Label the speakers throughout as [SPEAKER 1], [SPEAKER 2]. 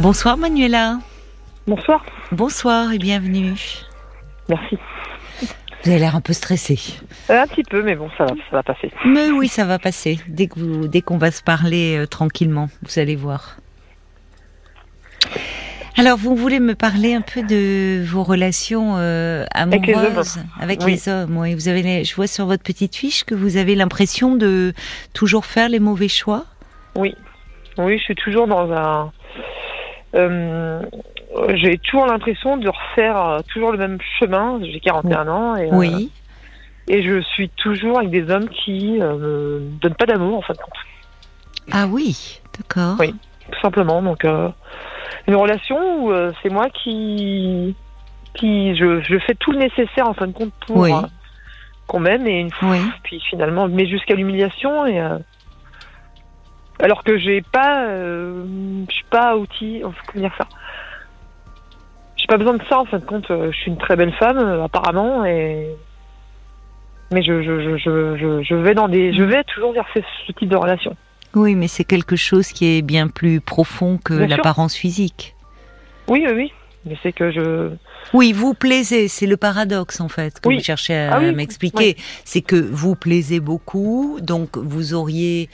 [SPEAKER 1] Bonsoir Manuela.
[SPEAKER 2] Bonsoir.
[SPEAKER 1] Bonsoir et bienvenue.
[SPEAKER 2] Merci.
[SPEAKER 1] Vous avez l'air un peu stressé.
[SPEAKER 2] Un petit peu, mais bon, ça va, ça va passer.
[SPEAKER 1] Mais oui, ça va passer. Dès que vous, dès qu'on va se parler euh, tranquillement, vous allez voir. Alors, vous voulez me parler un peu de vos relations euh,
[SPEAKER 2] Avec les hommes.
[SPEAKER 1] amoureuses avec
[SPEAKER 2] Oui.
[SPEAKER 1] les hommes. Oui, vous avez, les- je vois sur votre petite fiche que vous avez l'impression de toujours faire les mauvais choix?
[SPEAKER 2] Oui. Oui, je suis toujours dans un. Euh, j'ai toujours l'impression de refaire euh, toujours le même chemin. J'ai 41 ans et, euh,
[SPEAKER 1] Oui.
[SPEAKER 2] et je suis toujours avec des hommes qui euh, me donnent pas d'amour en fin de compte,
[SPEAKER 1] Ah oui, d'accord.
[SPEAKER 2] Oui. tout simplement. Donc une relation où c'est moi qui qui je, je fais tout le nécessaire en fin de compte pour
[SPEAKER 1] Oui.
[SPEAKER 2] qu'on m'aime et une fois puis finalement mais jusqu'à l'humiliation et alors que j'ai pas euh, je suis pas outil enfin, comment dire ça? J'ai pas besoin de ça en fin de compte euh, je suis une très belle femme euh, apparemment et mais je je, je, je, je, je vais dans des je vais toujours vers ce, ce type de relation
[SPEAKER 1] Oui, mais c'est quelque chose qui est bien plus profond que l'apparence physique.
[SPEAKER 2] oui oui oui mais c'est que je
[SPEAKER 1] Oui, vous plaisez, c'est le paradoxe en fait que
[SPEAKER 2] Oui.
[SPEAKER 1] vous cherchez à
[SPEAKER 2] Ah oui,
[SPEAKER 1] m'expliquer. C'est que vous plaisez beaucoup, donc vous auriez,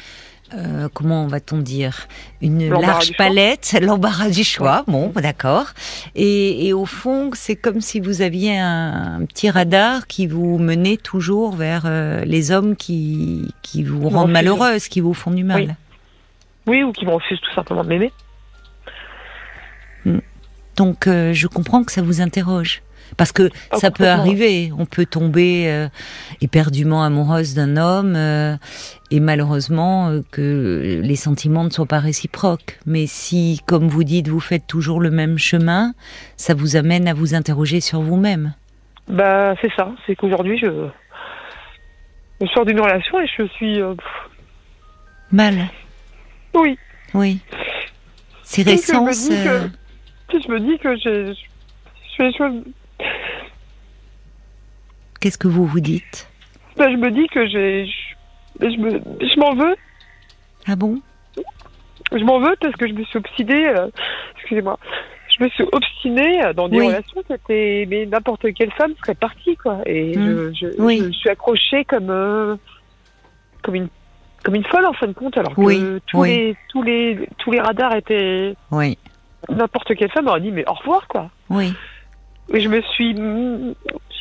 [SPEAKER 1] euh, comment va-t-on dire, une large palette, l'embarras du choix, bon, d'accord. Et, et au fond, c'est comme si vous aviez un, un petit radar qui vous menait toujours vers euh, les hommes qui, qui vous
[SPEAKER 2] Qui
[SPEAKER 1] rendent malheureuse, qui vous font du mal.
[SPEAKER 2] Oui. oui ou qui me refusent tout simplement de m'aimer
[SPEAKER 1] Donc euh, je comprends que ça vous interroge. Parce que ça peut arriver, on peut tomber euh, éperdument amoureuse d'un homme euh, et malheureusement euh, que les sentiments ne soient pas réciproques. Mais si, comme vous dites, vous faites toujours le même chemin, ça vous amène à vous interroger sur vous-même.
[SPEAKER 2] bah c'est ça c'est qu'aujourd'hui je je sors d'une relation et je suis euh,
[SPEAKER 1] Mal,
[SPEAKER 2] oui
[SPEAKER 1] oui. C'est récent.
[SPEAKER 2] Puis je me dis que j'ai, fais les choses.
[SPEAKER 1] Qu'est-ce que vous vous dites
[SPEAKER 2] Ben, je me dis que j'ai, je, je me, je m'en veux,
[SPEAKER 1] Ah bon
[SPEAKER 2] je m'en veux parce que je me suis obstinée. euh, excusez-moi, je me suis obstinée euh, dans des
[SPEAKER 1] Oui.
[SPEAKER 2] relations qui étaient, mais n'importe quelle femme serait partie quoi. Et
[SPEAKER 1] Mm.
[SPEAKER 2] je, je,
[SPEAKER 1] Oui.
[SPEAKER 2] je suis accrochée comme, euh, comme une, comme une folle en fin de compte, alors que
[SPEAKER 1] Oui,
[SPEAKER 2] tous
[SPEAKER 1] oui.
[SPEAKER 2] les, tous les, tous les radars étaient
[SPEAKER 1] Oui,
[SPEAKER 2] n'importe quelle femme aurait dit mais au revoir quoi.
[SPEAKER 1] oui.
[SPEAKER 2] Et je me suis,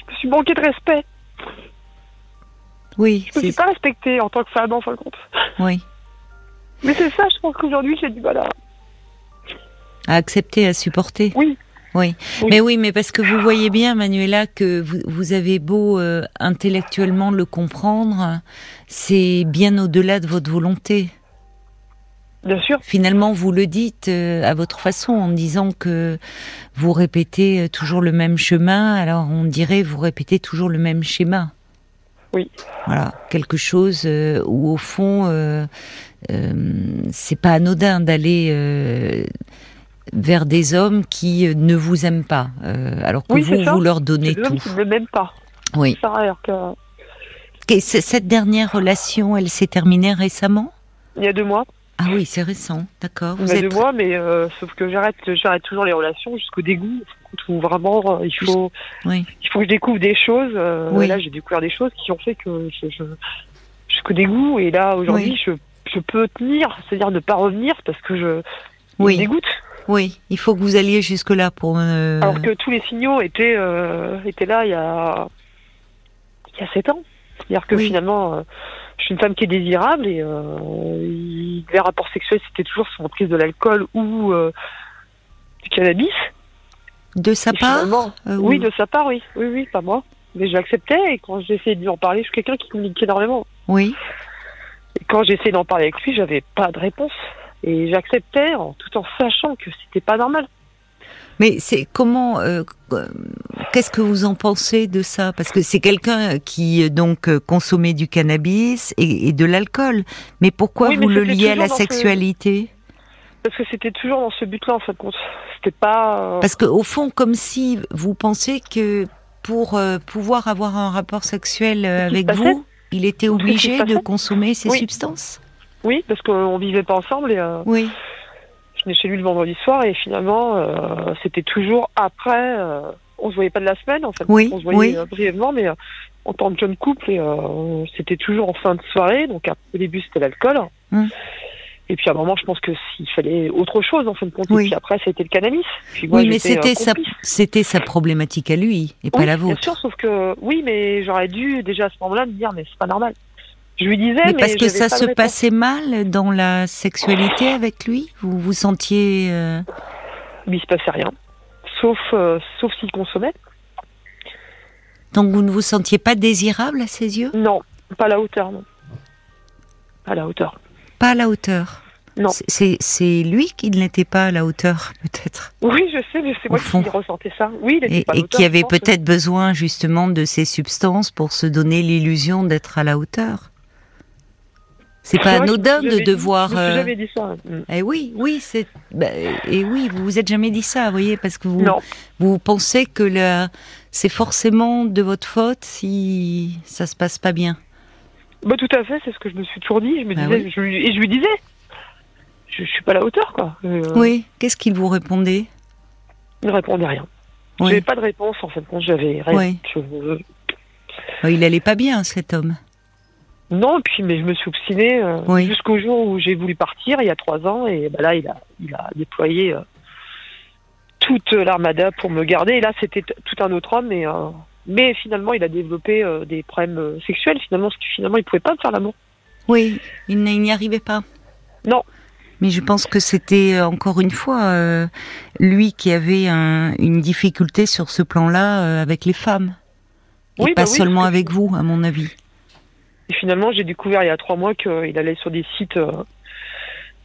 [SPEAKER 2] je me suis manqué de respect.
[SPEAKER 1] Oui,
[SPEAKER 2] Je me suis pas respectée en tant que femme, en fin de compte.
[SPEAKER 1] oui.
[SPEAKER 2] Mais c'est ça, je pense qu'aujourd'hui, j'ai du mal à...
[SPEAKER 1] À accepter, à supporter.
[SPEAKER 2] Oui.
[SPEAKER 1] Oui.
[SPEAKER 2] Oui.
[SPEAKER 1] Mais oui, mais parce que vous voyez bien, Manuela, que vous, vous avez beau euh, intellectuellement le comprendre, c'est bien au-delà de votre volonté.
[SPEAKER 2] Bien sûr.
[SPEAKER 1] Finalement, vous le dites euh, à votre façon, en disant que vous répétez euh, toujours le même chemin, alors on dirait vous répétez toujours le même schéma.
[SPEAKER 2] Oui.
[SPEAKER 1] Voilà, quelque chose euh, où au fond, euh, euh, c'est pas anodin d'aller euh, vers des hommes qui ne vous aiment pas, alors que
[SPEAKER 2] Oui,
[SPEAKER 1] vous, vous leur donnez
[SPEAKER 2] des hommes
[SPEAKER 1] tout.
[SPEAKER 2] qui ne m'aiment pas.
[SPEAKER 1] Oui.
[SPEAKER 2] Ça, alors que...
[SPEAKER 1] Cette dernière relation, elle s'est terminée récemment?
[SPEAKER 2] Il y a deux mois.
[SPEAKER 1] Ah oui, c'est récent, d'accord. Vous
[SPEAKER 2] y a deux
[SPEAKER 1] êtes
[SPEAKER 2] mois, mais euh, sauf que j'arrête j'arrête toujours les relations jusqu'au dégoût. Où vraiment, euh, il faut,
[SPEAKER 1] oui,
[SPEAKER 2] il faut que je découvre des choses. euh,
[SPEAKER 1] Oui.
[SPEAKER 2] Là, j'ai découvert des choses qui ont fait que je... je jusqu'au dégoût. Et là, aujourd'hui,
[SPEAKER 1] Oui.
[SPEAKER 2] je, je peux tenir, c'est-à-dire ne pas revenir parce que je... me dégoûte.
[SPEAKER 1] oui, il faut que vous alliez jusque là pour.
[SPEAKER 2] Alors que tous les signaux étaient, étaient là il y a, il y a sept ans. C'est-à-dire que finalement, je suis une femme qui est désirable et euh, les rapports sexuels, c'était toujours sur prise de l'alcool ou euh, du cannabis.
[SPEAKER 1] de sa
[SPEAKER 2] Et
[SPEAKER 1] part euh,
[SPEAKER 2] Oui,
[SPEAKER 1] ou-
[SPEAKER 2] de sa part, oui. Oui, oui, pas moi. Mais j'acceptais et quand j'essayais de lui en parler, je suis quelqu'un qui communique énormément.
[SPEAKER 1] Oui,
[SPEAKER 2] Et quand j'essayais d'en parler avec lui, j'avais pas de réponse. Et j'acceptais en, tout en sachant que c'était pas normal.
[SPEAKER 1] mais c'est comment euh, Qu'est-ce que vous en pensez de ça? Parce que c'est quelqu'un qui euh, donc euh, consommait du cannabis et, et de l'alcool. Mais pourquoi
[SPEAKER 2] Oui, mais
[SPEAKER 1] vous le liez à la
[SPEAKER 2] ce-
[SPEAKER 1] sexualité?
[SPEAKER 2] Parce que c'était toujours dans ce but-là, en compte. C'était pas. euh,
[SPEAKER 1] Parce qu'au fond, comme si vous pensez que pour euh, pouvoir avoir un rapport sexuel avec vous, il était obligé de consommer ces
[SPEAKER 2] Oui.
[SPEAKER 1] substances?
[SPEAKER 2] Oui, parce qu'on vivait pas ensemble et euh,
[SPEAKER 1] Oui,
[SPEAKER 2] dîner chez lui le vendredi soir et finalement, euh, c'était toujours après. euh, on se voyait pas de la semaine, en fait.
[SPEAKER 1] Oui,
[SPEAKER 2] on se voyait
[SPEAKER 1] oui.
[SPEAKER 2] euh, brièvement, mais euh, en tant que jeune couple, et, c'était toujours en fin de soirée. Donc au début, c'était l'alcool.
[SPEAKER 1] Mm.
[SPEAKER 2] Et puis à un moment, je pense que s'il fallait autre chose, en fin de compte.
[SPEAKER 1] Oui.
[SPEAKER 2] Et puis après, c'était le cannabis. Puis moi,
[SPEAKER 1] oui, mais c'était sa, c'était sa problématique à lui et pas la
[SPEAKER 2] bien
[SPEAKER 1] vôtre.
[SPEAKER 2] sûr, sauf que oui, mais j'aurais dû déjà à ce moment-là me dire, mais c'est pas normal. Je lui disais, mais,
[SPEAKER 1] Mais parce que ça se passait mal dans la sexualité avec lui Vous vous sentiez... euh,
[SPEAKER 2] Mais il se passait rien, sauf euh, sauf s'il consommait.
[SPEAKER 1] Donc vous ne vous sentiez pas désirable à ses yeux?
[SPEAKER 2] Non, pas à la hauteur, non. Pas à la hauteur.
[SPEAKER 1] Pas à la hauteur
[SPEAKER 2] Non.
[SPEAKER 1] C'est- lui qui ne l'était pas à la hauteur, peut-être?
[SPEAKER 2] Oui, je sais, mais c'est moi
[SPEAKER 1] fond.
[SPEAKER 2] qui ressentais ça. Oui, il était
[SPEAKER 1] Et,
[SPEAKER 2] pas à
[SPEAKER 1] et
[SPEAKER 2] l'auteur,
[SPEAKER 1] qui avait peut-être besoin justement de ces substances pour se donner l'illusion d'être à la hauteur. C'est pas
[SPEAKER 2] me
[SPEAKER 1] anodin de
[SPEAKER 2] dit-
[SPEAKER 1] devoir.
[SPEAKER 2] Suis
[SPEAKER 1] euh,
[SPEAKER 2] jamais dit ça. Mm.
[SPEAKER 1] Eh oui, oui, c'est. bah, et oui, vous vous êtes jamais dit ça, vous voyez, parce que vous,
[SPEAKER 2] Non,
[SPEAKER 1] vous pensez que la- c'est forcément de votre faute si ça se passe pas bien.
[SPEAKER 2] bah, tout à fait, c'est ce que je me suis toujours dit. Je me
[SPEAKER 1] Bah
[SPEAKER 2] disais,
[SPEAKER 1] oui.
[SPEAKER 2] je et je lui disais, je, je suis pas à la hauteur, quoi. Euh,
[SPEAKER 1] Oui. Qu'est-ce qu'il vous répondait?
[SPEAKER 2] Il ne répondait rien.
[SPEAKER 1] Oui.
[SPEAKER 2] J'avais pas de réponse, en de compte, j'avais rien.
[SPEAKER 1] Oui.
[SPEAKER 2] Je-
[SPEAKER 1] Oh, Il allait pas bien, cet homme.
[SPEAKER 2] Non, puis mais je me suis obstinée euh,
[SPEAKER 1] Oui.
[SPEAKER 2] jusqu'au jour où j'ai voulu partir il y a trois ans et bah, là il a il a déployé euh, toute l'armada pour me garder et là c'était tout un autre homme mais euh, mais finalement il a développé des problèmes sexuels finalement parce que finalement il pouvait pas me faire l'amour.
[SPEAKER 1] Oui, il n'y arrivait pas.
[SPEAKER 2] Non.
[SPEAKER 1] Mais je pense que c'était encore une fois lui qui avait un- une difficulté sur ce plan-là avec les femmes. Et
[SPEAKER 2] Oui,
[SPEAKER 1] pas
[SPEAKER 2] bah oui,
[SPEAKER 1] seulement avec vous, à mon avis.
[SPEAKER 2] Et finalement j'ai découvert il y a trois mois qu'il allait sur des sites euh,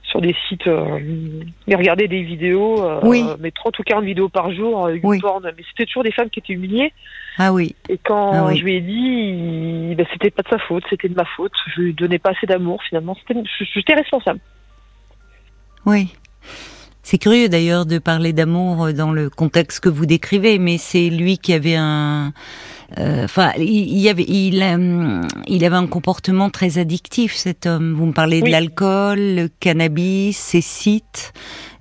[SPEAKER 2] sur des sites euh, il regardait des vidéos euh,
[SPEAKER 1] Oui.
[SPEAKER 2] mais 30 ou 40 vidéos par jour euh,
[SPEAKER 1] Oui.
[SPEAKER 2] YouPorn mais c'était toujours des femmes qui étaient humiliées
[SPEAKER 1] Ah oui,
[SPEAKER 2] Et quand
[SPEAKER 1] Ah oui.
[SPEAKER 2] je lui ai dit, ben, c'était pas de sa faute, c'était de ma faute. Je lui donnais pas assez d'amour, finalement. J'étais responsable.
[SPEAKER 1] oui. C'est curieux d'ailleurs de parler d'amour dans le contexte que vous décrivez, mais c'est lui qui avait un, euh, enfin, il, avait, il, euh, il avait un comportement très addictif cet homme. Vous me parlez de l'alcool, le cannabis, ses sites,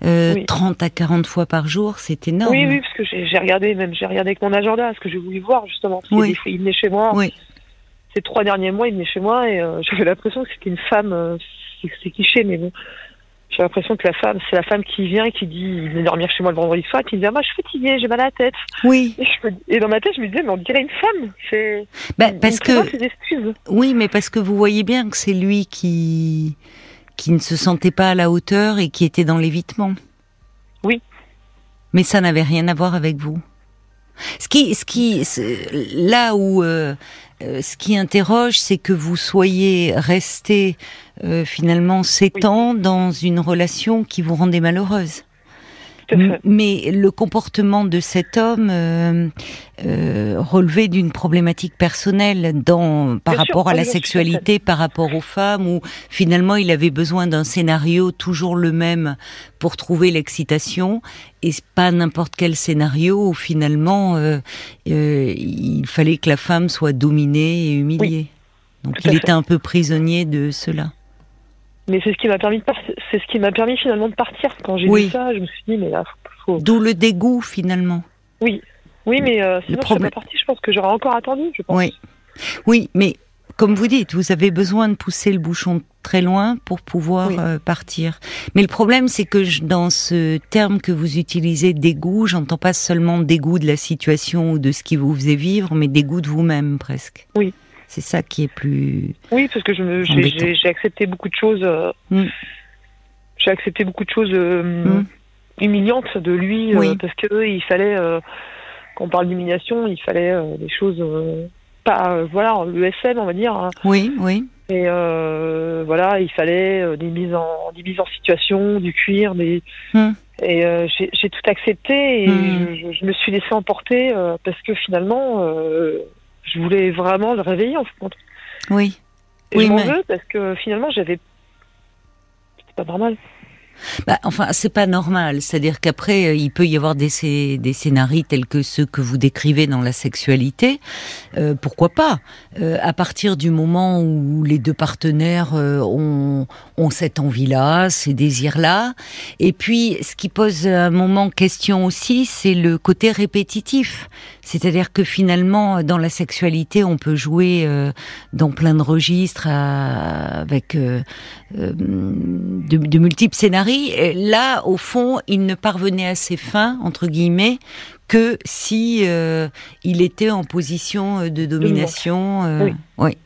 [SPEAKER 1] euh,
[SPEAKER 2] Oui.
[SPEAKER 1] 30 à 40 fois par jour, c'est énorme.
[SPEAKER 2] Oui, oui, parce que j'ai, regardé, même j'ai regardé avec mon agenda, ce que j'ai voulu voir justement. Parce
[SPEAKER 1] Oui.
[SPEAKER 2] il venait chez moi.
[SPEAKER 1] Oui.
[SPEAKER 2] Ces trois derniers mois, il venait chez moi et euh, j'avais l'impression que c'était une femme. c'est, c'est cliché, mais bon. J'ai l'impression que la femme, c'est la femme qui vient et qui dit, il venait dormir chez moi le vendredi soir, et qui me dit, ah, moi, je suis fatiguée, j'ai mal à la tête.
[SPEAKER 1] Oui,
[SPEAKER 2] Et, je me- et dans ma tête, je me disais, mais on dirait une femme. C'est,
[SPEAKER 1] Bah, parce que oui, mais parce que vous voyez bien que c'est lui qui qui ne se sentait pas à la hauteur et qui était dans l'évitement.
[SPEAKER 2] Oui.
[SPEAKER 1] Mais ça n'avait rien à voir avec vous. Ce qui, ce qui, là où euh, euh, ce qui interroge, c'est que vous soyez resté euh, finalement
[SPEAKER 2] Oui.
[SPEAKER 1] ans dans une relation qui vous rendait malheureuse. Mais le comportement de cet homme euh, euh, relevait d'une problématique personnelle dans, par
[SPEAKER 2] Bien sûr,
[SPEAKER 1] rapport à la sexualité, par rapport aux femmes, où finalement il avait besoin d'un scénario toujours le même pour trouver l'excitation, et pas n'importe quel scénario où finalement euh, euh, il fallait que la femme soit dominée et humiliée. Donc
[SPEAKER 2] tout
[SPEAKER 1] il était un peu prisonnier de cela.
[SPEAKER 2] Mais c'est ce qui m'a permis de c'est ce qui m'a permis finalement de partir. Quand j'ai
[SPEAKER 1] Oui.
[SPEAKER 2] vu ça, je me suis dit mais là faut, faut-
[SPEAKER 1] D'où le dégoût finalement.
[SPEAKER 2] oui oui mais euh, sinon je serais
[SPEAKER 1] problème-
[SPEAKER 2] pas partie. Je pense que j'aurais encore attendu. Je pense.
[SPEAKER 1] Oui, oui, mais comme vous dites, vous avez besoin de pousser le bouchon très loin pour pouvoir
[SPEAKER 2] Oui.
[SPEAKER 1] euh, partir. Mais le problème, c'est que je- dans ce terme que vous utilisez, dégoût, j'entends pas seulement dégoût de la situation ou de ce qui vous faisait vivre, mais dégoût de vous-même presque.
[SPEAKER 2] Oui.
[SPEAKER 1] C'est ça qui est plus.
[SPEAKER 2] Oui parce que j'ai, accepté beaucoup de choses. euh,
[SPEAKER 1] Mm.
[SPEAKER 2] J'ai accepté beaucoup de choses euh,
[SPEAKER 1] Mm.
[SPEAKER 2] humiliantes de lui euh,
[SPEAKER 1] Oui.
[SPEAKER 2] parce que il fallait quand on parle d'humiliation, il fallait des choses pas voilà le SM on va dire. hein.
[SPEAKER 1] Oui, oui,
[SPEAKER 2] Et euh, voilà, il fallait euh, des mises en des mises en situation, du cuir, des
[SPEAKER 1] Hmm.
[SPEAKER 2] et euh, j'ai tout accepté et je, me suis laissée emporter parce que finalement je voulais vraiment le réveiller en fait.
[SPEAKER 1] oui.
[SPEAKER 2] Et
[SPEAKER 1] Oui,
[SPEAKER 2] je m'en
[SPEAKER 1] mais-
[SPEAKER 2] veux parce que finalement j'avais c'était pas normal.
[SPEAKER 1] Bah, enfin, c'est pas normal. C'est-à-dire qu'après, euh, il peut y avoir des, des scénarios tels que ceux que vous décrivez dans la sexualité. Euh, pourquoi pas? Euh, À partir du moment où les deux partenaires ont, ont cette envie-là, ces désirs-là. Et puis, ce qui pose un moment question aussi, c'est le côté répétitif. C'est-à-dire que finalement, dans la sexualité, on peut jouer dans plein de registres avec de, de multiples scénarios là, au fond, il ne parvenait à ses fins, entre guillemets, que si euh, il était en position euh, de domination. Euh, oui.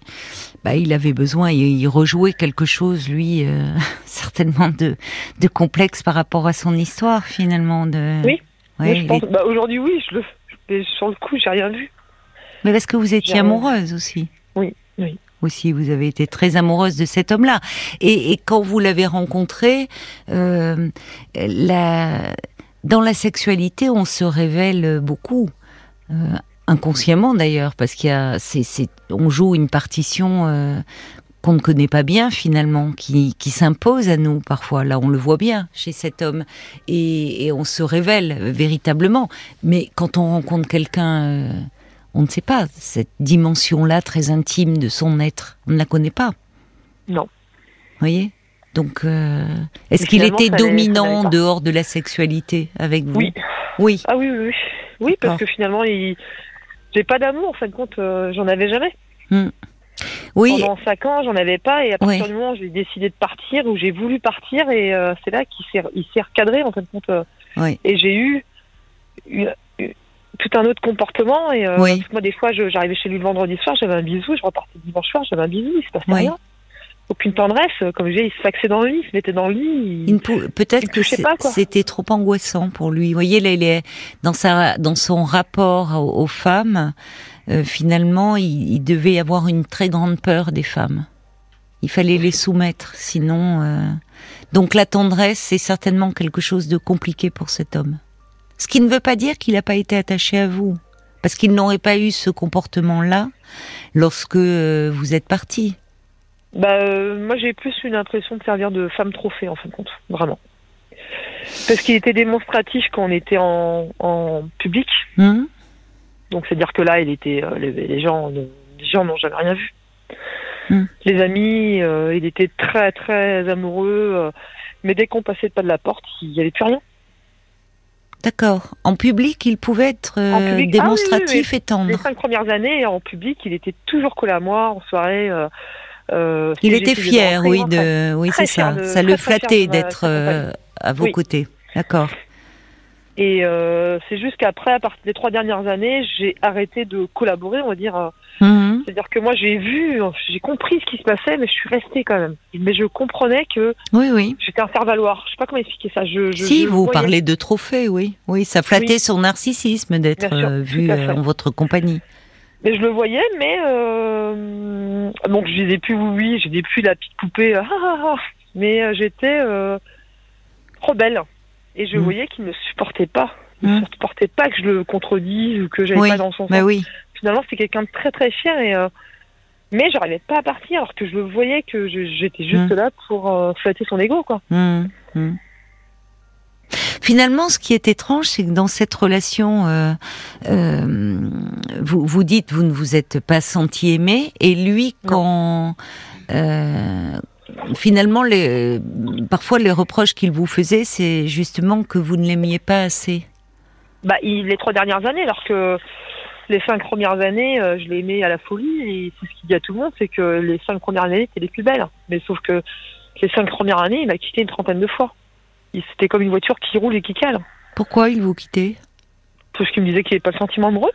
[SPEAKER 1] Bah, il avait besoin, il, rejouait quelque chose, lui, certainement de, de complexe par rapport à son histoire, finalement. De...
[SPEAKER 2] Oui. je pense. Bah, aujourd'hui, oui. Je le... sur le coup, j'ai rien vu.
[SPEAKER 1] Mais parce que vous étiez amoureuse aussi.
[SPEAKER 2] Oui, oui
[SPEAKER 1] aussi. Vous avez été très amoureuse de cet homme-là. Et, quand vous l'avez rencontré, euh, dans la sexualité, on se révèle beaucoup. Euh, inconsciemment d'ailleurs, parce qu'il y a, on joue une partition euh, qu'on ne connaît pas bien finalement, qui, s'impose à nous parfois. Là, on le voit bien chez cet homme, et, et on se révèle véritablement. Mais quand on rencontre quelqu'un on ne sait pas cette dimension-là très intime de son être. On ne la connaît pas.
[SPEAKER 2] Non.
[SPEAKER 1] Vous voyez? Donc, euh, est-ce qu'il était dominant dehors de la sexualité avec vous?
[SPEAKER 2] Oui. Oui. Ah oui, oui, oui. Oui, parce que finalement, il... j'ai pas d'amour, en fin de compte, euh, j'en avais jamais.
[SPEAKER 1] Hmm. Oui.
[SPEAKER 2] Pendant cinq ans, j'en avais pas, et à partir du moment où j'ai décidé de partir, où j'ai voulu partir, et euh, c'est là qu'il s'est, il s'est recadré, en fin de compte.
[SPEAKER 1] Oui.
[SPEAKER 2] Et j'ai eu tout un autre comportement. Et euh, moi, des fois, j'arrivais chez lui le vendredi soir, j'avais un bisou, je repartais le dimanche soir, j'avais un bisou, il se passait rien. Aucune tendresse, comme je disais, il se faxait dans le lit, il se mettait dans le lit.
[SPEAKER 1] Peut-être que c'était trop angoissant pour lui. Vous voyez, là, dans, sa, dans son rapport aux, femmes, euh, finalement, il, devait avoir une très grande peur des femmes. Il fallait les soumettre, sinon. Euh, donc la tendresse, c'est certainement quelque chose de compliqué pour cet homme. Ce qui ne veut pas dire qu'il n'a pas été attaché à vous, parce qu'il n'aurait pas eu ce comportement-là lorsque euh, vous êtes parti.
[SPEAKER 2] Bah, euh, moi, j'ai plus une impression de servir de femme trophée, en fin de compte, vraiment. Parce qu'il était démonstratif quand on était en, public.
[SPEAKER 1] Hum.
[SPEAKER 2] Donc, c'est-à-dire que là, il était, euh, les, gens, les gens n'ont jamais rien vu.
[SPEAKER 1] Hum.
[SPEAKER 2] Les amis, il était très, très amoureux. mais dès qu'on passait pas de la porte, il n'y avait plus rien.
[SPEAKER 1] D'accord. En public, il pouvait être euh, ah démonstratif et tendre.
[SPEAKER 2] Les cinq premières années, en public, il était toujours collé à moi en soirée. Euh,
[SPEAKER 1] euh, il était fier, oui, de, oui, c'est ça. ça le flattait d'être à vos côtés. D'accord.
[SPEAKER 2] Et euh, c'est juste qu'après, à partir des trois dernières années, j'ai arrêté de collaborer, on va dire. Euh,
[SPEAKER 1] mhm.
[SPEAKER 2] C'est-à-dire que moi, j'ai vu, j'ai compris ce qui se passait, mais je suis restée quand même. Mais je comprenais que
[SPEAKER 1] oui, oui.
[SPEAKER 2] j'étais un faire-valoir. Je sais pas comment expliquer ça. Je, je
[SPEAKER 1] si, vous parlez de trophée, oui. Oui, ça flattait son narcissisme d'être euh, vu en votre compagnie.
[SPEAKER 2] Mais je le voyais, mais euh, donc je disais plus oui, je disais plus la petite poupée, ah, ah, ah, mais j'étais trop belle. Et je mm. voyais qu'il ne supportait pas. Il ne mm. supportait pas que je le contredise ou que j'aille pas dans son
[SPEAKER 1] bah
[SPEAKER 2] sens.
[SPEAKER 1] Oui.
[SPEAKER 2] Finalement, c'est quelqu'un de très très fier et euh, mais j'arrivais pas à partir alors que je le voyais que j'étais juste mm. là pour euh, flatter son ego quoi.
[SPEAKER 1] Finalement, ce qui est étrange, c'est que dans cette relation, euh, euh, vous vous dites vous ne vous êtes pas senti aimé, et lui quand euh, finalement, les, parfois les reproches qu'il vous faisait, c'est justement que vous ne l'aimiez pas assez.
[SPEAKER 2] Bah, il, les trois dernières années, alors que les cinq premières années, euh, je l'aimais à la folie, et c'est ce qu'il dit à tout le monde, c'est que les cinq premières années étaient les plus belles. Mais sauf que les cinq premières années, il m'a quitté une trentaine de fois. C'était comme une voiture qui roule et qui cale.
[SPEAKER 1] Pourquoi il vous quittait?
[SPEAKER 2] Parce qu'il me disait qu'il n'avait pas le sentiment amoureux.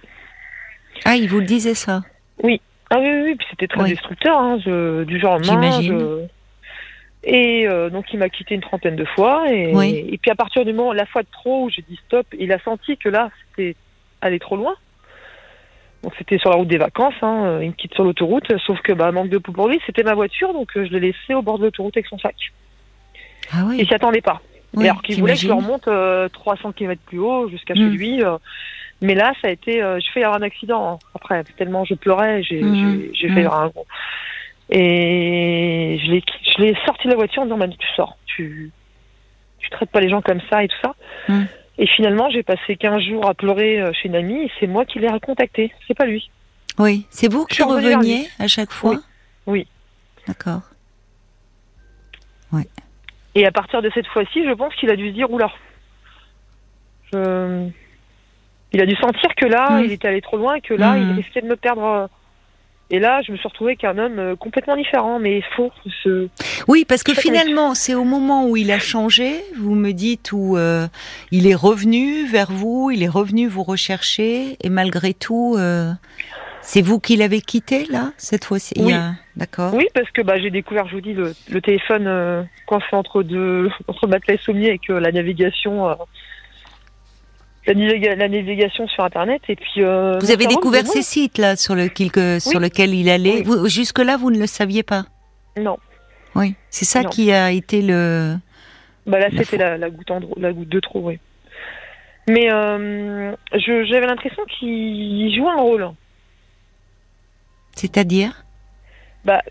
[SPEAKER 1] Ah, il vous le disait ça?
[SPEAKER 2] Oui. Ah oui, oui, oui. puis c'était très destructeur, hein, du genre
[SPEAKER 1] J'imagine.
[SPEAKER 2] Et euh, donc il m'a quitté une trentaine de fois. Et, et, puis à partir du moment, la fois de trop où j'ai dit stop, il a senti que là, c'était aller trop loin. Donc c'était sur la route des vacances, hein, euh, il me quitte sur l'autoroute, sauf que bah, manque de pouls pour lui, c'était ma voiture, donc euh, je l'ai laissé au bord de l'autoroute avec son sac.
[SPEAKER 1] Ah oui.
[SPEAKER 2] Il s'y attendait pas. alors qu'il voulait que je remonte 300 km plus haut jusqu'à chez hmm. lui. mais là, ça a été, j'ai fait un accident hein. après, tellement je pleurais, j'ai hmm. fait hmm. un et je l'ai, je l'ai sorti de la voiture en disant, bah, tu sors, tu, tu traites pas les gens comme ça et tout ça.
[SPEAKER 1] Mm.
[SPEAKER 2] Et finalement, j'ai passé 15 jours à pleurer euh, chez une amie et c'est moi qui l'ai recontacté. C'est pas lui.
[SPEAKER 1] Oui, c'est vous qui reveniez à chaque fois?
[SPEAKER 2] Oui. Oui.
[SPEAKER 1] D'accord.
[SPEAKER 2] Et à partir de cette fois-ci, je pense qu'il a dû se dire oula. Je... Il a dû sentir que là,
[SPEAKER 1] Mm.
[SPEAKER 2] il était allé trop loin et que là, il risquait de me perdre. Et là, je me suis retrouvée avec un homme euh, complètement différent, mais faux. Ce...
[SPEAKER 1] Oui, parce que finalement, c'est au moment où il a changé, vous me dites, où euh, il est revenu vers vous, il est revenu vous rechercher, et malgré tout, euh, c'est vous qui l'avez quitté, là, cette fois-ci?
[SPEAKER 2] Oui.
[SPEAKER 1] a- D'accord
[SPEAKER 2] Oui, parce que bah, j'ai découvert, je vous dis, le, le téléphone euh, coincé entre deux, entre matelas et sommier avec euh, la navigation. La, naviga- la navigation sur internet et puis euh,
[SPEAKER 1] Vous avez découvert ces sites, là, sur, le, sur
[SPEAKER 2] Oui.
[SPEAKER 1] lequel il allait.
[SPEAKER 2] Oui.
[SPEAKER 1] Vous- Jusque-là, vous ne le saviez pas?
[SPEAKER 2] Non
[SPEAKER 1] Oui. C'est ça
[SPEAKER 2] Non.
[SPEAKER 1] qui a été le...
[SPEAKER 2] bah là c'était la, la goutte la de trop oui mais euh, j'avais l'impression qu'il jouait un rôle
[SPEAKER 1] C'est-à-dire?
[SPEAKER 2] Bah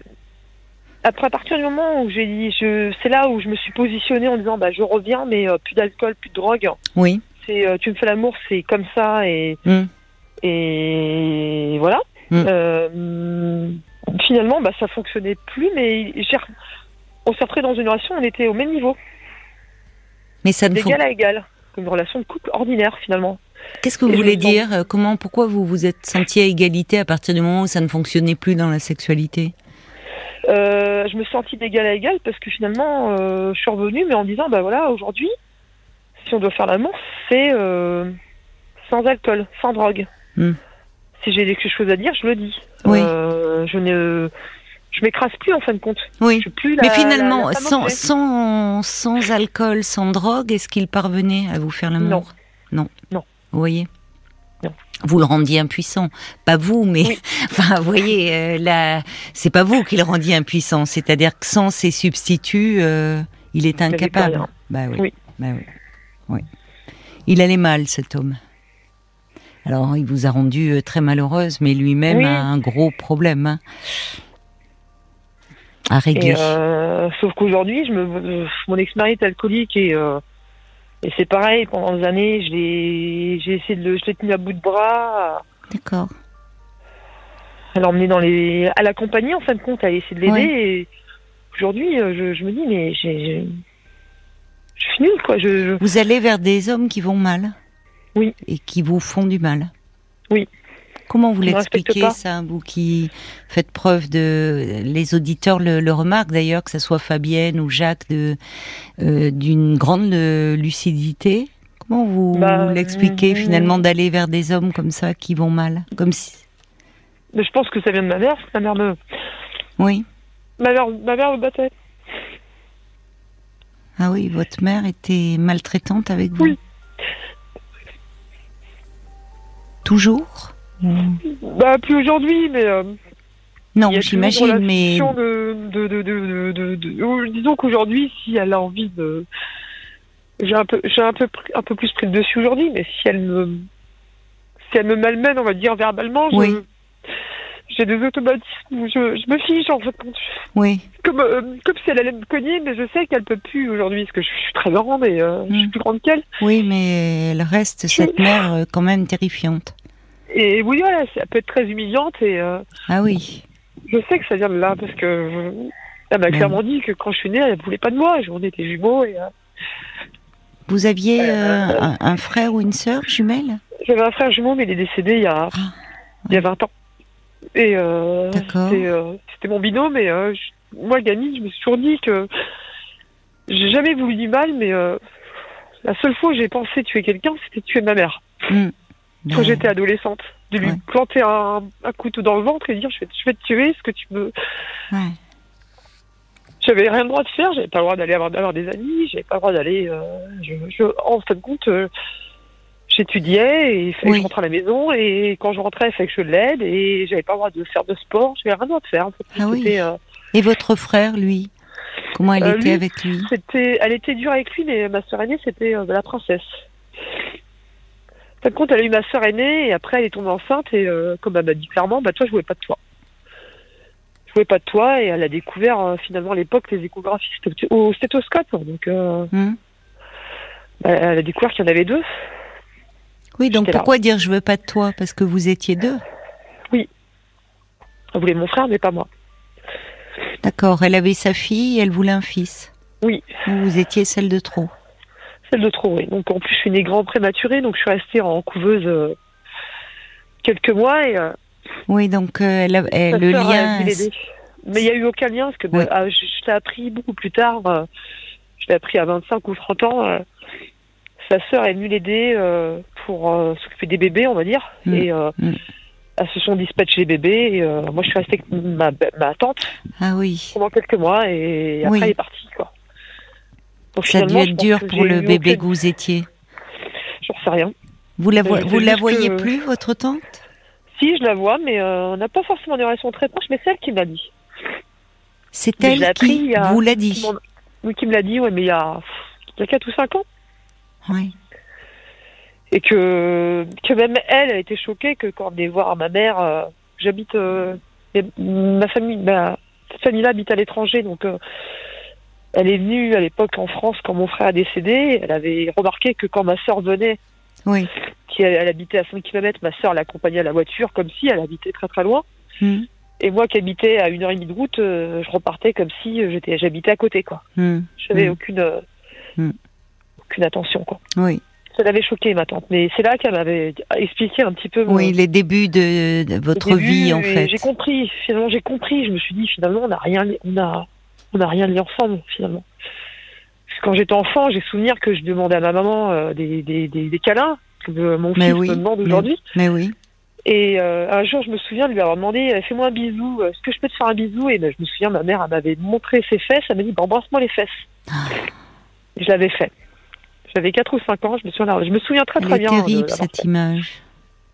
[SPEAKER 2] après à partir du moment où j'ai dit je c'est là où je me suis positionnée en disant bah je reviens mais euh, plus d'alcool plus de drogue
[SPEAKER 1] Oui.
[SPEAKER 2] C'est euh, tu me fais l'amour c'est comme ça et
[SPEAKER 1] Mm.
[SPEAKER 2] et voilà.
[SPEAKER 1] Mm.
[SPEAKER 2] Euh, finalement bah ça fonctionnait plus mais on s'est retrouvés dans une relation on était au même niveau.
[SPEAKER 1] Mais ça ne faut...
[SPEAKER 2] d'égal à égal. Comme une relation de couple ordinaire finalement.
[SPEAKER 1] Qu'est-ce que vous
[SPEAKER 2] Et
[SPEAKER 1] voulez
[SPEAKER 2] sens-
[SPEAKER 1] dire Euh, Comment, pourquoi vous vous êtes senti à égalité à partir du moment où ça ne fonctionnait plus dans la sexualité?
[SPEAKER 2] Euh, je me suis sentie d'égal à égal parce que finalement euh, je suis revenue mais en disant bah voilà aujourd'hui si on doit faire l'amour c'est euh, sans alcool sans drogue
[SPEAKER 1] Mm.
[SPEAKER 2] si j'ai quelque chose à dire je le dis
[SPEAKER 1] Oui.
[SPEAKER 2] Euh, je ne je m'écrase plus en fin de compte
[SPEAKER 1] Oui.
[SPEAKER 2] je suis plus la,
[SPEAKER 1] Mais finalement,
[SPEAKER 2] la- la femme
[SPEAKER 1] sans, sans, sans alcool, sans drogue, est-ce qu'il parvenait à vous faire l'amour? Non.
[SPEAKER 2] Non.
[SPEAKER 1] Vous voyez?
[SPEAKER 2] Non.
[SPEAKER 1] Vous le rendiez impuissant. Pas vous, mais.
[SPEAKER 2] Oui.
[SPEAKER 1] Enfin, vous voyez, euh, là, c'est pas vous qui le rendiez impuissant. C'est-à-dire que sans ses substituts, euh, il est incapable. Bah oui.
[SPEAKER 2] Oui.
[SPEAKER 1] Bah oui. Oui. Il allait mal, cet homme. Alors, il vous a rendu euh, très malheureuse, mais lui-même
[SPEAKER 2] Oui.
[SPEAKER 1] a un gros problème hein, à régler.
[SPEAKER 2] Euh, sauf qu'aujourd'hui, je me, euh, mon ex-mari est alcoolique et, euh, et c'est pareil. Pendant des années, je l'ai, j'ai essayé de le, je l'ai tenu à bout de bras,
[SPEAKER 1] D'accord.
[SPEAKER 2] à l'emmener dans les, à l'accompagner en fin de compte, à essayer de l'aider. Et aujourd'hui, je, je me dis mais j'ai, suis nulle quoi. Je, je-
[SPEAKER 1] Vous allez vers des hommes qui vont mal
[SPEAKER 2] Oui.
[SPEAKER 1] Et qui vous font du mal
[SPEAKER 2] Oui.
[SPEAKER 1] Comment vous l'expliquez ça, vous qui faites preuve de... Les auditeurs le, le remarquent d'ailleurs, que ce soit Fabienne ou Jacques, de euh, d'une grande euh, lucidité. Comment vous
[SPEAKER 2] Bah,
[SPEAKER 1] l'expliquez
[SPEAKER 2] mm,
[SPEAKER 1] finalement d'aller vers des hommes comme ça qui vont mal? Comme si...
[SPEAKER 2] mais je pense que ça vient de ma mère. Ma mère me,
[SPEAKER 1] Oui.
[SPEAKER 2] ma mère, ma mère me battait.
[SPEAKER 1] Ah oui, votre mère était maltraitante avec vous
[SPEAKER 2] Oui.
[SPEAKER 1] Toujours
[SPEAKER 2] Bah plus aujourd'hui, mais. euh,
[SPEAKER 1] Non, j'imagine, mais...
[SPEAKER 2] De, de, de, disons qu'aujourd'hui, si elle a envie de. J'ai un peu, j'ai un peu, pris- un peu plus pris le dessus aujourd'hui, mais si elle me. Si elle me malmène, on va dire verbalement, je-
[SPEAKER 1] Oui.
[SPEAKER 2] J'ai des automatismes où je, je me fiche en fait.
[SPEAKER 1] Oui,
[SPEAKER 2] Comme, euh, comme si elle allait me cogner, mais je sais qu'elle peut plus aujourd'hui, parce que je, suis très grande et euh, je suis
[SPEAKER 1] Mm.
[SPEAKER 2] plus grande qu'elle.
[SPEAKER 1] oui, mais elle reste cette mère euh, quand même terrifiante.
[SPEAKER 2] Et oui, voilà, ça peut être très humiliante et euh,
[SPEAKER 1] Ah oui,
[SPEAKER 2] je sais que ça vient de là, parce que euh, elle m'a clairement dit que quand je suis née, elle voulait pas de moi. On était jumeaux et.
[SPEAKER 1] vous aviez un, un frère ou une sœur jumelle?
[SPEAKER 2] J'avais un frère jumeau, mais il est décédé il y a,
[SPEAKER 1] Ah.
[SPEAKER 2] il y a 20 ans. Et euh, c'était, euh, c'était mon binôme, mais euh, je- moi, gamine, je me suis toujours dit que j'ai jamais voulu du mal, mais la seule fois où j'ai pensé tuer quelqu'un, c'était tuer ma mère,
[SPEAKER 1] Hmm.
[SPEAKER 2] quand j'étais adolescente. De lui
[SPEAKER 1] Ouais.
[SPEAKER 2] planter un, un couteau dans le ventre et dire je vais, je vais te tuer, est-ce que tu
[SPEAKER 1] ouais.
[SPEAKER 2] J'avais rien le droit de faire, j'avais pas le droit d'aller avoir, d'avoir des amis, j'avais pas le droit d'aller. euh, je, je- en fin de compte, euh, j'étudiais et il fallait que
[SPEAKER 1] Oui.
[SPEAKER 2] je rentre à la maison et quand je rentrais, il fallait que je l'aide et j'avais pas le droit de faire de sport, j'avais rien le droit de faire. En fait.
[SPEAKER 1] Ah oui.
[SPEAKER 2] Euh,
[SPEAKER 1] Et votre frère, lui Comment elle
[SPEAKER 2] Euh,
[SPEAKER 1] était
[SPEAKER 2] lui,
[SPEAKER 1] avec lui?
[SPEAKER 2] c'était, elle était dure avec lui, mais ma sœur aînée, c'était euh, la princesse. En fin de compte, elle a eu ma sœur aînée et après elle est tombée enceinte et comme elle m'a dit clairement, bah toi je voulais pas de toi. Je voulais pas de toi et elle a découvert finalement à l'époque les échographies au stéthoscope. Donc euh,
[SPEAKER 1] Hmm
[SPEAKER 2] bah, elle a découvert qu'il y en avait deux.
[SPEAKER 1] Oui, donc
[SPEAKER 2] là.
[SPEAKER 1] pourquoi dire je veux pas de toi Parce que vous étiez deux?
[SPEAKER 2] Elle voulait mon frère, mais pas moi.
[SPEAKER 1] D'accord, elle avait sa fille, elle voulait un fils.
[SPEAKER 2] Oui.
[SPEAKER 1] Vous, étiez celle de trop.
[SPEAKER 2] Celle de trop, oui. Donc en plus, je suis née grand prématurée, donc je suis restée en couveuse euh, quelques mois et euh,
[SPEAKER 1] Oui, donc euh, elle a- elle-
[SPEAKER 2] sa
[SPEAKER 1] le lien.
[SPEAKER 2] Mais il n'y a eu aucun lien, parce que
[SPEAKER 1] Oui.
[SPEAKER 2] bah, je, je l'ai appris beaucoup plus tard. je l'ai appris à 25 ou 30 ans. Sa sœur est venue l'aider euh, pour euh, s'occuper des bébés, on va dire.
[SPEAKER 1] Mm.
[SPEAKER 2] Et euh,
[SPEAKER 1] Mm.
[SPEAKER 2] elles se sont dispatchées les bébés. Et moi, je suis restée avec ma, ma tante
[SPEAKER 1] Ah oui.
[SPEAKER 2] pendant quelques mois. Et après,
[SPEAKER 1] Oui.
[SPEAKER 2] elle est partie, quoi. Donc,
[SPEAKER 1] Ça a dû être dur pour le bébé
[SPEAKER 2] aucun-
[SPEAKER 1] que vous étiez.
[SPEAKER 2] J'en sais rien.
[SPEAKER 1] Vous la, vo- vous la voyez
[SPEAKER 2] que-
[SPEAKER 1] plus, votre tante?
[SPEAKER 2] Si, je la vois, mais on n'a pas forcément des relations très proches, mais c'est elle qui me l'a dit.
[SPEAKER 1] C'est elle qui
[SPEAKER 2] a-
[SPEAKER 1] vous l'a dit.
[SPEAKER 2] Oui, qui me l'a dit, ouais, mais il y a, il y a 4 ou 5 ans.
[SPEAKER 1] Oui.
[SPEAKER 2] Et que, que même elle, elle était choquée que quand on venait voir ma mère, euh, j'habite, euh, ma famille, ma famille-là habite à l'étranger, donc euh, elle est venue à l'époque en France quand mon frère a décédé. Elle avait remarqué que quand ma sœur venait,
[SPEAKER 1] Oui.
[SPEAKER 2] qui elle, elle habitait à 5 km, ma sœur l'accompagnait à la voiture comme si elle habitait très très loin.
[SPEAKER 1] Hmm,
[SPEAKER 2] Et moi qui habitais à une heure et demie de route, euh, je repartais comme si j'étais, j'habitais à côté, quoi.
[SPEAKER 1] hmm,
[SPEAKER 2] J'avais
[SPEAKER 1] Mm.
[SPEAKER 2] aucune, euh,
[SPEAKER 1] Mm.
[SPEAKER 2] aucune attention, quoi.
[SPEAKER 1] Oui.
[SPEAKER 2] Ça l'avait choqué ma tante, mais c'est là qu'elle m'avait expliqué un petit peu. mon-
[SPEAKER 1] Oui, les débuts de, votre vie, en fait.
[SPEAKER 2] J'ai compris. Finalement, j'ai compris. Je me suis dit finalement, on n'a rien, on a, on a rien lié ensemble finalement. Parce que quand j'étais enfant, j'ai souvenir que je demandais à ma maman euh, des, des, des, des câlins que euh, mon
[SPEAKER 1] Mais
[SPEAKER 2] fils
[SPEAKER 1] oui,
[SPEAKER 2] me demande aujourd'hui.
[SPEAKER 1] Mais oui.
[SPEAKER 2] Et euh, un jour, je me souviens de lui avoir demandé euh, Fais-moi un bisou, est-ce que je peux te faire un bisou? Et ben, je me souviens, ma mère elle m'avait montré ses fesses, elle m'a dit bah, Embrasse-moi les fesses. Et je l'avais fait. J'avais 4 ou 5 ans, je me souviens, je me souviens très très bien. de
[SPEAKER 1] terrible,
[SPEAKER 2] l'avoir
[SPEAKER 1] cette image.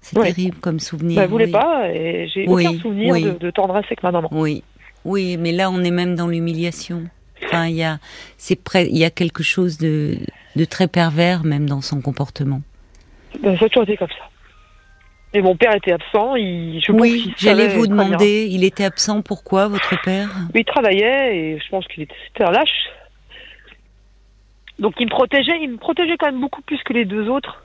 [SPEAKER 1] C'est
[SPEAKER 2] Ouais.
[SPEAKER 1] terrible comme souvenir.
[SPEAKER 2] Bah, elle voulait
[SPEAKER 1] oui.
[SPEAKER 2] pas, et j'ai
[SPEAKER 1] Oui,
[SPEAKER 2] aucun souvenir
[SPEAKER 1] oui.
[SPEAKER 2] de, de tendresse avec ma maman.
[SPEAKER 1] Oui, oui, mais là on est même dans l'humiliation. Enfin, il y a, c'est près, il y a quelque chose de, de très pervers même dans son comportement.
[SPEAKER 2] Ben, ça a toujours été comme ça. Et mon père était absent, il, je
[SPEAKER 1] oui, j'allais vous demander, il était absent pourquoi votre père?
[SPEAKER 2] Il travaillait et je pense qu'il était, un lâche. Donc il me protégeait, il me protégeait quand même beaucoup plus que les deux autres.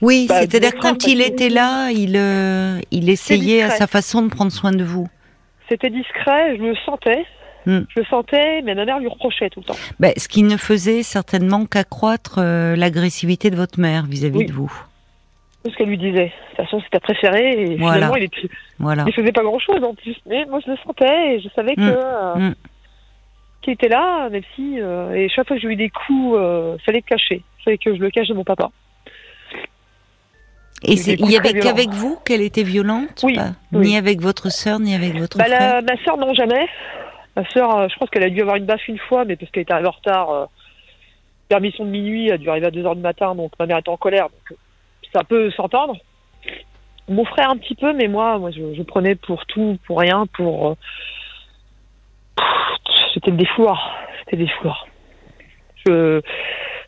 [SPEAKER 1] Oui,
[SPEAKER 2] Bah,
[SPEAKER 1] c'est-à-dire quand il était là, il, euh, il essayait à sa façon de prendre soin de vous.
[SPEAKER 2] C'était discret, je le sentais.
[SPEAKER 1] Hmm.
[SPEAKER 2] Je le sentais, mais ma mère lui reprochait tout le temps.
[SPEAKER 1] Ben, ce qui ne faisait certainement qu'accroître euh, l'agressivité de votre mère vis-à-vis
[SPEAKER 2] Oui.
[SPEAKER 1] de vous.
[SPEAKER 2] C'est ce qu'elle lui disait. De toute façon, c'était préféré et
[SPEAKER 1] Voilà.
[SPEAKER 2] finalement, il, était,
[SPEAKER 1] Voilà.
[SPEAKER 2] il faisait pas grand-chose en plus. Mais moi, je le sentais et je savais que
[SPEAKER 1] Hmm.
[SPEAKER 2] euh,
[SPEAKER 1] Hmm.
[SPEAKER 2] Qu'il était là, même si... euh, et chaque fois que j'ai eu des coups, euh, fallait le cacher. Fallait que je le cache de mon papa.
[SPEAKER 1] Et il y avait qu'avec vous qu'elle était violente
[SPEAKER 2] Oui,
[SPEAKER 1] pas
[SPEAKER 2] oui.
[SPEAKER 1] Ni avec votre sœur, ni avec votre
[SPEAKER 2] Bah,
[SPEAKER 1] frère
[SPEAKER 2] la, ma sœur, non, jamais. Ma sœur, euh, je pense qu'elle a dû avoir une baffe une fois, mais parce qu'elle était arrivée en retard. Euh, permission de minuit, elle a dû arriver à 2h du matin, donc ma mère était en colère. Donc euh, ça peut s'entendre. Mon frère un petit peu, mais moi, moi je, je prenais pour tout, pour rien, pour... euh, C'était le défouloir. C'était le défouloir. Je,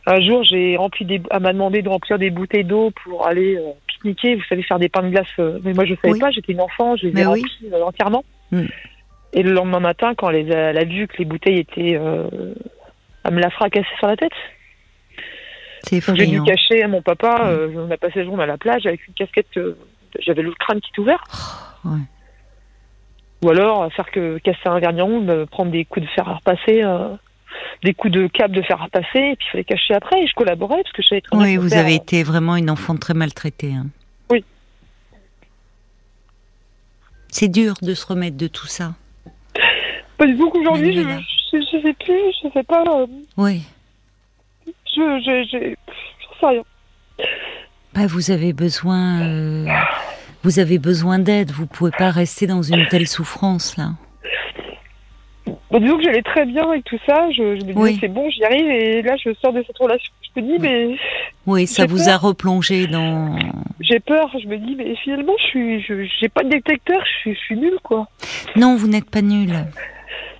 [SPEAKER 2] un jour, j'ai rempli des... Elle m'a demandé de remplir des bouteilles d'eau pour aller euh, pique-niquer. Vous savez, faire des pains de glace. euh, mais moi, je savais
[SPEAKER 1] Oui.
[SPEAKER 2] pas. J'étais une enfant. Je les ai
[SPEAKER 1] Mais oui.
[SPEAKER 2] remplis euh, entièrement.
[SPEAKER 1] Mm.
[SPEAKER 2] Et le lendemain matin, quand elle, a, elle a vu que les bouteilles étaient... Elle me l'a fracassé sur la tête.
[SPEAKER 1] C'est
[SPEAKER 2] j'ai dû cacher à mon papa.
[SPEAKER 1] Mm.
[SPEAKER 2] euh, on a passé la journée à la plage avec une casquette. J'avais le crâne qui est ouvert.
[SPEAKER 1] ouais.
[SPEAKER 2] Ou alors euh, faire que casser un vernis rouge, me prendre des coups de fer à repasser, euh, des coups de câble de fer à repasser, et puis il fallait cacher après. Et je collaborais parce que je savais très
[SPEAKER 1] Oui, vous avez
[SPEAKER 2] euh,
[SPEAKER 1] été vraiment une enfant très maltraitée. hein.
[SPEAKER 2] Oui.
[SPEAKER 1] C'est dur de se remettre de tout ça.
[SPEAKER 2] Pas du tout qu'aujourd'hui, je, je, je sais plus, je sais pas. euh,
[SPEAKER 1] Oui.
[SPEAKER 2] je, je, sais rien.
[SPEAKER 1] Bah, vous avez besoin, euh, vous avez besoin d'aide. Vous pouvez pas rester dans une telle souffrance là.
[SPEAKER 2] Bah, disons que j'allais très bien avec tout ça. Je, je me disais
[SPEAKER 1] Oui.
[SPEAKER 2] c'est bon, j'y arrive. Et là, je sors de cette relation. Je me dis mais
[SPEAKER 1] Oui, ça vous
[SPEAKER 2] peur.
[SPEAKER 1] a replongé dans.
[SPEAKER 2] j'ai peur. Je me dis mais finalement, je suis, je, j'ai pas de détecteur. Je suis, je suis nulle quoi.
[SPEAKER 1] Non, vous n'êtes pas nul.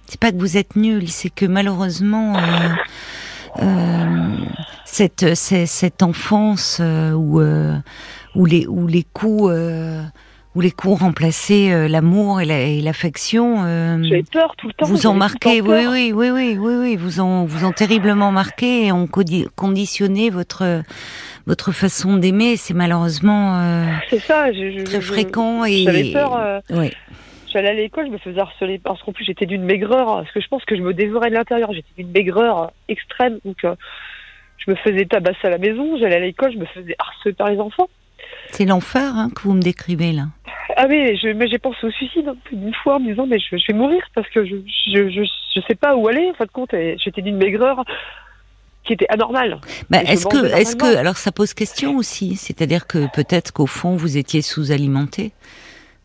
[SPEAKER 1] C'est pas que vous êtes nul, c'est que malheureusement, euh, euh, cette, cette, cette enfance euh, où, où, les, où les coups, euh, où les coups remplaçaient euh, l'amour et l'affection.
[SPEAKER 2] Euh, J'avais peur tout le temps.
[SPEAKER 1] Vous en marquez, oui, oui, oui, oui, oui, vous en, vous ont terriblement marqué et ont conditionné votre votre façon d'aimer. C'est malheureusement
[SPEAKER 2] c'est ça,
[SPEAKER 1] très fréquent et
[SPEAKER 2] j'avais peur. J'allais à l'école, je me faisais harceler parce qu'en plus j'étais d'une maigreur, parce que je pense que je me dévorais de l'intérieur. J'étais d'une maigreur extrême, donc je me faisais tabasser à la maison. J'allais à l'école, je me faisais harceler par les enfants.
[SPEAKER 1] C'est l'enfer hein, que vous me décrivez là.
[SPEAKER 2] Ah oui, mais j'ai pensé au suicide hein, une fois en me disant mais je, vais mourir parce que je, je, je, sais pas où aller en fin de compte. J'étais d'une maigreur qui était anormale.
[SPEAKER 1] Bah, est-ce que, est-ce que, alors ça pose question aussi, c'est-à-dire que peut-être qu'au fond vous étiez sous-alimenté.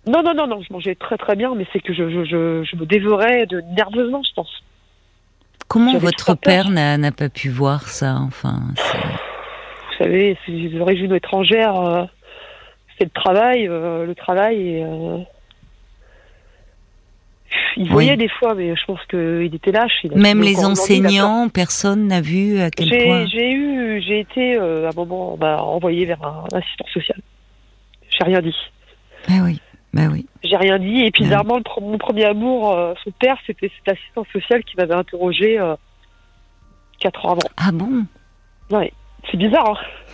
[SPEAKER 2] Non, non, non, non, je mangeais très très bien, mais c'est que je, je, je, me dévorais de nerveusement, je pense.
[SPEAKER 1] Comment votre père n'a pas pu voir ça, enfin
[SPEAKER 2] Vous savez, c'est d'origine étrangère. Euh, c'est le travail, euh, le travail et euh, il voyait des fois, mais je pense qu'il était lâche.
[SPEAKER 1] Même les enseignants, personne n'a vu à quel point.
[SPEAKER 2] J'ai eu, j'ai été euh, à un moment bah, envoyé vers un, assistant social. J'ai rien dit.
[SPEAKER 1] Ben oui, ben oui.
[SPEAKER 2] J'ai rien dit et puis ben mon premier amour, son père, c'était cet assistant social qui m'avait interrogé quatre ans avant.
[SPEAKER 1] Ah bon?
[SPEAKER 2] Oui, c'est bizarre. Hein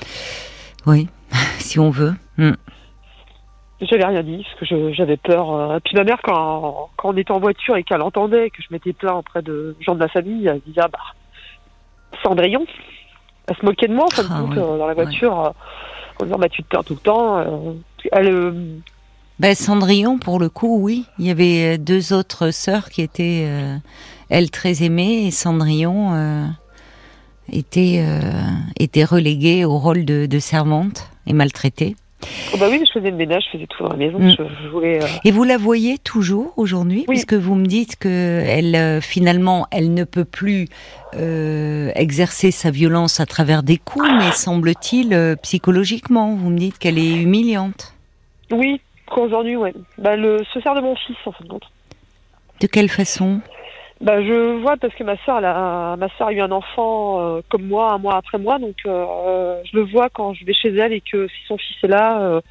[SPEAKER 1] oui, si on veut. Hmm.
[SPEAKER 2] J'avais rien dit parce que j'avais peur. Euh. Puis ma mère, quand, quand on était en voiture et qu'elle entendait que je m'étais plaint auprès de gens de la famille, elle disait ah bah Cendrillon. Elle se moquait de moi en fin de ah compte euh, dans la voiture euh, en disant bah tu te plains tout le temps. Elle,
[SPEAKER 1] ben, Cendrillon, pour le coup, oui. Il y avait deux autres sœurs qui étaient, elles, très aimées, et Cendrillon était, était reléguée au rôle de, de servante et maltraitée.
[SPEAKER 2] Oh bah oui, je faisais le ménage, je faisais tout dans la maison. Mm. Je, voulais, euh,
[SPEAKER 1] Et vous la voyez toujours aujourd'hui oui. Puisque vous me dites que elle, euh, finalement, elle ne peut plus euh, exercer sa violence à travers des coups, mais semble-t-il psychologiquement. Vous me dites qu'elle est humiliante.
[SPEAKER 2] Oui, aujourd'hui, ouais. Bah, le, se sert de mon fils, en fin de compte.
[SPEAKER 1] De quelle façon?
[SPEAKER 2] Bah, je vois parce que ma soeur, a, ma soeur a eu un enfant euh, comme moi, un mois après moi, donc euh, je le vois quand je vais chez elle et que si son fils est là, euh,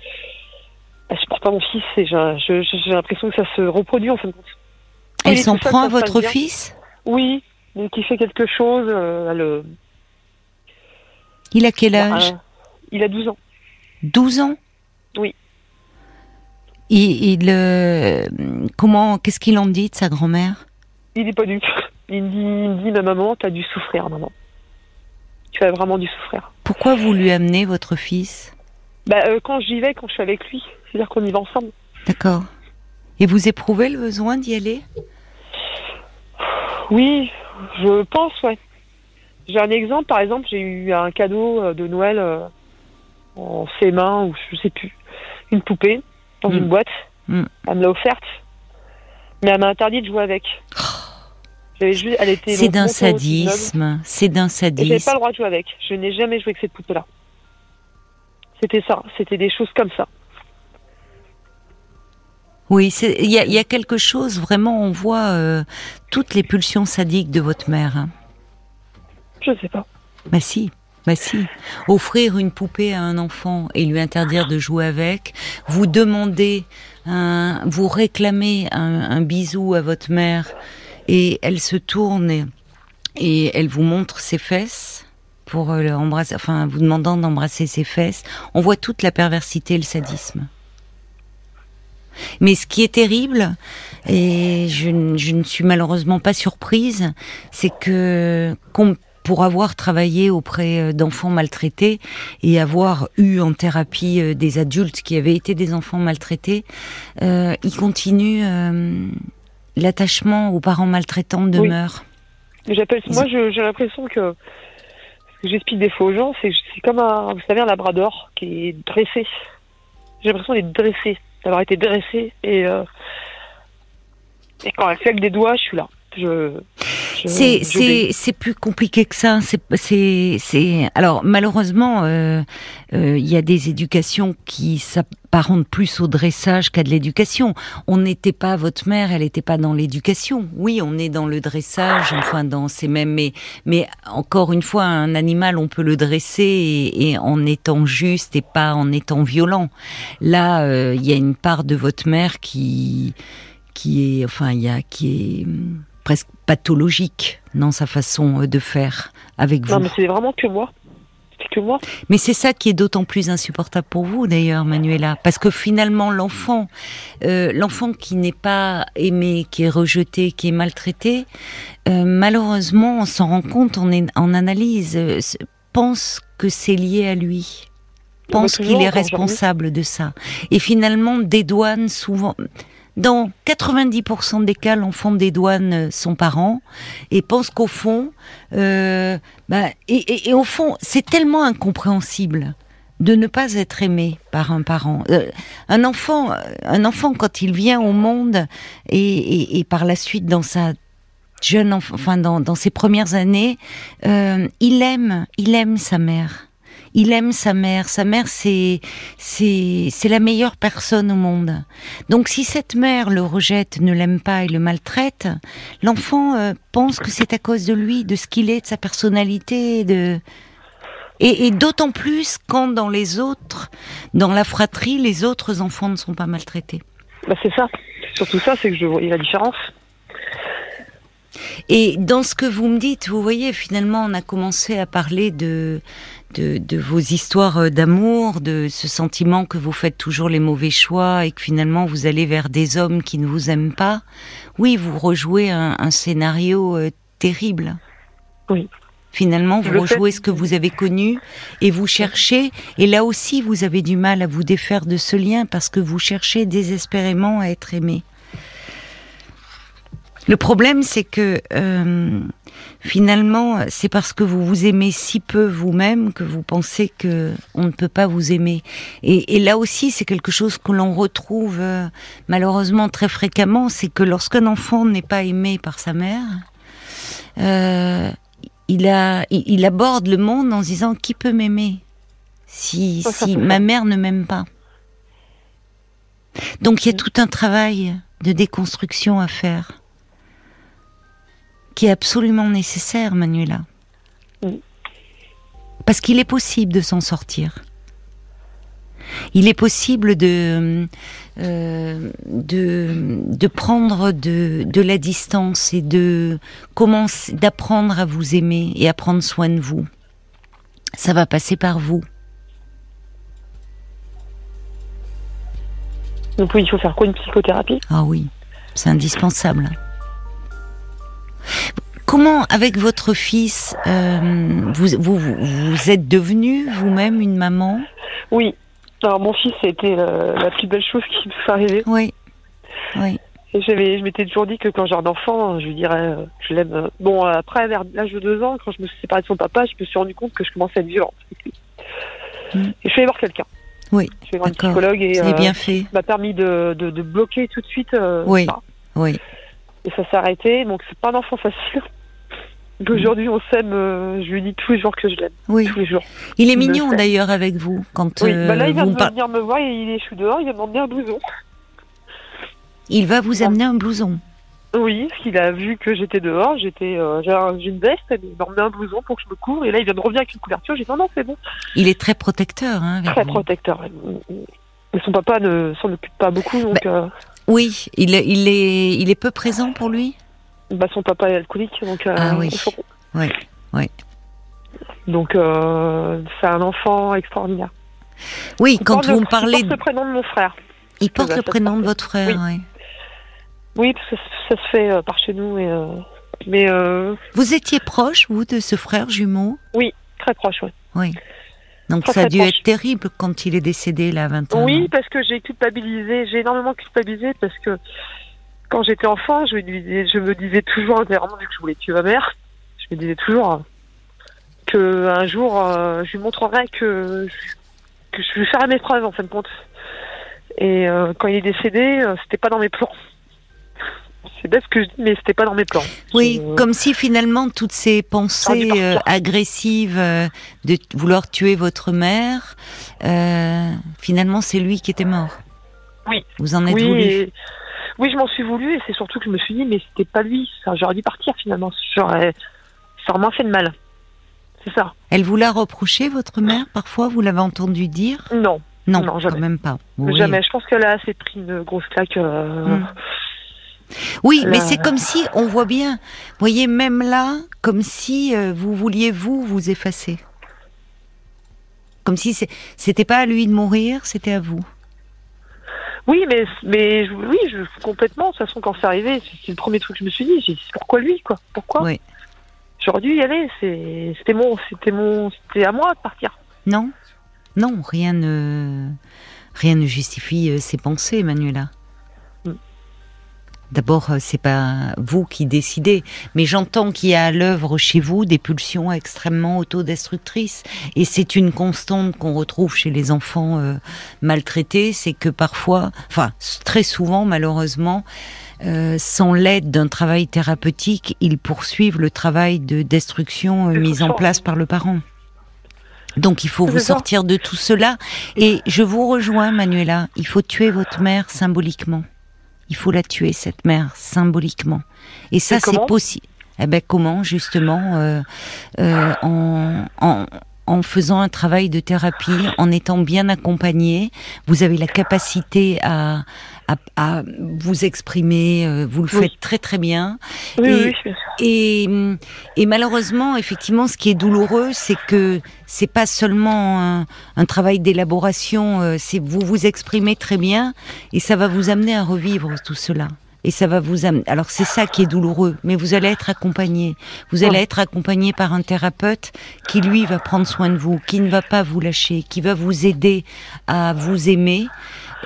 [SPEAKER 2] elle supporte pas mon fils et j'ai l'impression que ça se reproduit en fin de compte.
[SPEAKER 1] Elle s'en prend à votre fils?
[SPEAKER 2] Oui, donc il fait quelque chose. Elle,
[SPEAKER 1] il a quel âge?
[SPEAKER 2] Il a 12 ans.
[SPEAKER 1] 12 ans?
[SPEAKER 2] Oui.
[SPEAKER 1] Il, il comment, qu'est-ce qu'il en dit de sa grand-mère?
[SPEAKER 2] Il n'est pas du Il me dit, il me dit ma maman, t'as dû souffrir, maman. Tu as vraiment dû souffrir.
[SPEAKER 1] Pourquoi vous lui amenez votre fils?
[SPEAKER 2] Bah, euh, Quand j'y vais, quand je suis avec lui. C'est-à-dire qu'on y va ensemble.
[SPEAKER 1] D'accord. Et vous éprouvez le besoin d'y aller?
[SPEAKER 2] Oui, je pense, ouais. J'ai un exemple, par exemple, j'ai eu un cadeau euh, de Noël euh, en ses mains, ou je sais plus, une poupée dans une mm. boîte. Mm. Elle me l'a offerte, mais elle m'a interdit de jouer avec.
[SPEAKER 1] C'est d'un sadisme. C'est d'un sadisme.
[SPEAKER 2] n'ai pas le droit de jouer avec. Je n'ai jamais joué avec cette poupée-là. C'était ça. C'était des choses comme ça.
[SPEAKER 1] Oui, il y a, quelque chose, vraiment, on voit euh, toutes les pulsions sadiques de votre mère. Hein.
[SPEAKER 2] Je ne sais pas.
[SPEAKER 1] Bah si, bah si. Offrir une poupée à un enfant et lui interdire de jouer avec, vous demander, vous réclamez un bisou à votre mère et elle se tourne et, elle vous montre ses fesses pour euh, embrasser, enfin vous demandant d'embrasser ses fesses. On voit toute la perversité et le sadisme. Mais ce qui est terrible, et je, ne suis malheureusement pas surprise, c'est que pour avoir travaillé auprès euh, d'enfants maltraités et avoir eu en thérapie euh, des adultes qui avaient été des enfants maltraités, euh, ils continuent l'attachement aux parents maltraitants demeure.
[SPEAKER 2] J'appelle, moi, j'ai l'impression que ce que j'explique des fois aux gens, c'est c'est comme un, vous savez, un labrador qui est dressé. J'ai l'impression d'être dressé, d'avoir été dressé et euh, et quand elle fait avec des doigts, je suis là. Je,
[SPEAKER 1] C'est c'est c'est plus compliqué que ça. C'est c'est c'est alors malheureusement euh, euh, il y a des éducations qui s'apparentent plus au dressage qu'à de l'éducation. On n'était pas votre mère, elle n'était pas dans l'éducation. Oui, on est dans le dressage, enfin dans ces mêmes mais mais encore une fois un animal on peut le dresser et, et en étant juste et pas en étant violent. Là euh, il y a une part de votre mère qui qui est enfin il y a qui est presque pathologique dans sa façon euh, de faire avec vous.
[SPEAKER 2] Non, mais c'est vraiment que moi. Que moi.
[SPEAKER 1] Mais c'est ça qui est d'autant plus insupportable pour vous, d'ailleurs, Manuela, parce que finalement, l'enfant, euh, l'enfant qui n'est pas aimé, qui est rejeté, qui est maltraité, euh, malheureusement, on s'en rend compte, on est en analyse, pense que c'est lié à lui pense qu'il est responsable de ça. Et finalement, dédouane souvent, dans 90% des cas, l'enfant dédouane son parent et pense qu'au fond, euh, bah, et, au fond, c'est tellement incompréhensible de ne pas être aimé par un parent. Euh, un enfant, un enfant quand il vient au monde et, et par la suite dans sa jeune, enfin dans, dans ses premières années, euh, il aime, il aime sa mère il aime sa mère. Sa mère, c'est c'est c'est la meilleure personne au monde. Donc, si cette mère le rejette, ne l'aime pas et le maltraite, l'enfant euh, pense que c'est à cause de lui, de ce qu'il est, de sa personnalité, de et, d'autant plus quand dans les autres, dans la fratrie, les autres enfants ne sont pas maltraités.
[SPEAKER 2] Bah c'est ça. Surtout ça, c'est que je vois la différence.
[SPEAKER 1] Et dans ce que vous me dites, vous voyez, finalement, on a commencé à parler de, de, vos histoires euh, d'amour, de ce sentiment que vous faites toujours les mauvais choix et que finalement vous allez vers des hommes qui ne vous aiment pas. Oui, vous rejouez un, scénario euh, terrible.
[SPEAKER 2] Oui.
[SPEAKER 1] Finalement, vous rejouez ce que vous avez connu et vous cherchez, et là aussi vous avez du mal à vous défaire de ce lien parce que vous cherchez désespérément à être aimé. Le problème, c'est que euh, finalement, c'est parce que vous vous aimez si peu vous-même que vous pensez que on ne peut pas vous aimer. Et, là aussi, c'est quelque chose que l'on retrouve euh, malheureusement très fréquemment, c'est que lorsqu'un enfant n'est pas aimé par sa mère, euh, il, a, il, aborde le monde en se disant qui peut m'aimer si, si ma mère ne m'aime pas? Donc il y a tout un travail de déconstruction à faire qui est absolument nécessaire, Manuela. Parce qu'il est possible de s'en sortir. Il est possible de, euh, de, de, prendre de, de, la distance et de commencer, d'apprendre à vous aimer et à prendre soin de vous. Ça va passer par vous.
[SPEAKER 2] Donc oui, il faut faire quoi une psychothérapie?
[SPEAKER 1] Ah oui, c'est indispensable. Comment, avec votre fils, euh, vous, vous, vous, êtes devenue vous-même une maman?
[SPEAKER 2] Oui. Alors, mon fils, c'était la, plus belle chose qui me soit arriver.
[SPEAKER 1] Oui. Oui.
[SPEAKER 2] Et je m'étais toujours dit que quand j'ai un enfant, je lui dirais, euh, je l'aime. Bon, après, vers l'âge de deux ans, quand je me suis séparée de son papa, je me suis rendu compte que je commençais à être violente mm. Et je suis allée voir quelqu'un.
[SPEAKER 1] Oui.
[SPEAKER 2] Je suis allée voir un psychologue et.
[SPEAKER 1] Bien fait.
[SPEAKER 2] m'a permis de, de, bloquer tout de suite.
[SPEAKER 1] oui. Oui.
[SPEAKER 2] Et ça s'est arrêté, donc c'est pas un enfant facile. Aujourd'hui, on s'aime. Euh, je lui dis tous les jours que je l'aime.
[SPEAKER 1] Oui.
[SPEAKER 2] Tous les jours.
[SPEAKER 1] Il est mignon d'ailleurs avec vous quand.
[SPEAKER 2] Oui. bah là, il vient de venir me voir et il est chou dehors. Il va m'emmener un blouson.
[SPEAKER 1] Il va vous amener un blouson.
[SPEAKER 2] Oui, parce qu'il a vu que j'étais dehors. J'étais, euh, j'ai une veste. Et il m'a emmené un blouson pour que je me couvre. Et là, il vient de revenir avec une couverture. J'ai dit non, non, c'est bon.
[SPEAKER 1] Il est très protecteur. Hein,
[SPEAKER 2] très protecteur. Mais son papa ne s'en occupe pas beaucoup, donc. Bah,
[SPEAKER 1] euh, oui, il est, il est, il est peu présent pour lui?
[SPEAKER 2] Bah, son papa est alcoolique, donc. Euh,
[SPEAKER 1] ah oui. Oui, oui.
[SPEAKER 2] Donc, euh, c'est un enfant extraordinaire.
[SPEAKER 1] Oui, quand vous me parlez.
[SPEAKER 2] Il porte le prénom de mon frère.
[SPEAKER 1] Il porte le prénom de votre frère, oui.
[SPEAKER 2] Oui, parce que ça se fait euh, par chez nous. Et, mais,
[SPEAKER 1] Vous étiez proche, vous, de ce frère jumeau?
[SPEAKER 2] Oui, très proche, oui.
[SPEAKER 1] Oui. Donc ça a dû être terrible quand il est décédé là à 20 ans.
[SPEAKER 2] Oui, parce que j'ai culpabilisé, j'ai énormément culpabilisé parce que quand j'étais enfant, je me disais, je me disais toujours intérieurement, vu que je voulais tuer ma mère, je me disais toujours que un jour euh, je lui montrerai que, que je lui ferai mes preuves en fin de compte. Et euh, quand il est décédé, euh, c'était pas dans mes plans. c'est bête ce que je dis, mais c'était pas dans mes plans.
[SPEAKER 1] Oui,
[SPEAKER 2] Je-
[SPEAKER 1] comme si finalement toutes ces pensées euh, agressives de vouloir tuer votre mère, finalement c'est lui qui était mort.
[SPEAKER 2] Oui.
[SPEAKER 1] Vous en êtes
[SPEAKER 2] oui,
[SPEAKER 1] voulu.
[SPEAKER 2] et- oui, je m'en suis voulu et c'est surtout que je me suis dit, mais c'était pas lui. J'aurais dû partir finalement. J'aurais, ça aurait moins fait de mal. C'est ça.
[SPEAKER 1] Elle vous l'a reproché, votre mère, parfois? Vous l'avez entendu dire?
[SPEAKER 2] Non,
[SPEAKER 1] Non,
[SPEAKER 2] Non,
[SPEAKER 1] quand
[SPEAKER 2] jamais.
[SPEAKER 1] même pas. Oui.
[SPEAKER 2] jamais. Je pense qu'elle a assez pris une grosse claque. euh,
[SPEAKER 1] Mm. Oui, mais c'est comme si, on voit bien, vous voyez, même là, comme si euh, vous vouliez vous vous effacer. Comme si c'était pas à lui de mourir, c'était à vous.
[SPEAKER 2] Oui, mais, mais oui, je, complètement. De toute façon, quand c'est arrivé, c'est le premier truc que je me suis dit. J'ai dit, pourquoi lui, quoi? Pourquoi?
[SPEAKER 1] Oui.
[SPEAKER 2] J'aurais dû y aller. c'est- C'était mon, c'était mon, c'était à moi de partir.
[SPEAKER 1] Non, non, rien ne, rien ne justifie euh, ces pensées, Manuela. D'abord, euh, c'est pas vous qui décidez, mais j'entends qu'il y a à l'œuvre chez vous des pulsions extrêmement autodestructrices, et c'est une constante qu'on retrouve chez les enfants euh, maltraités, c'est que parfois, enfin très souvent malheureusement, euh, sans l'aide d'un travail thérapeutique, ils poursuivent le travail de destruction euh, mis en place par le parent. Donc il faut vous sortir de tout cela. Et je vous rejoins, Manuela, il faut tuer votre mère symboliquement. Il faut la tuer, cette mère, symboliquement. Et ça, c'est possible. Eh ben comment, justement, euh, euh, en, en, en faisant un travail de thérapie, en étant bien accompagné, vous avez la capacité à, à, à vous exprimer, euh, vous le
[SPEAKER 2] Oui.
[SPEAKER 1] faites très très bien.
[SPEAKER 2] Oui,
[SPEAKER 1] Et-
[SPEAKER 2] oui, bien sûr.
[SPEAKER 1] Et, hum, et malheureusement, effectivement, ce qui est douloureux, c'est que c'est pas seulement un, un travail d'élaboration, euh, c'est vous vous exprimez très bien et ça va vous amener à revivre tout cela. Et ça va vous amener. Alors c'est ça qui est douloureux, mais vous allez être accompagné. Vous allez être accompagné par un thérapeute qui lui va prendre soin de vous, qui ne va pas vous lâcher, qui va vous aider à vous aimer,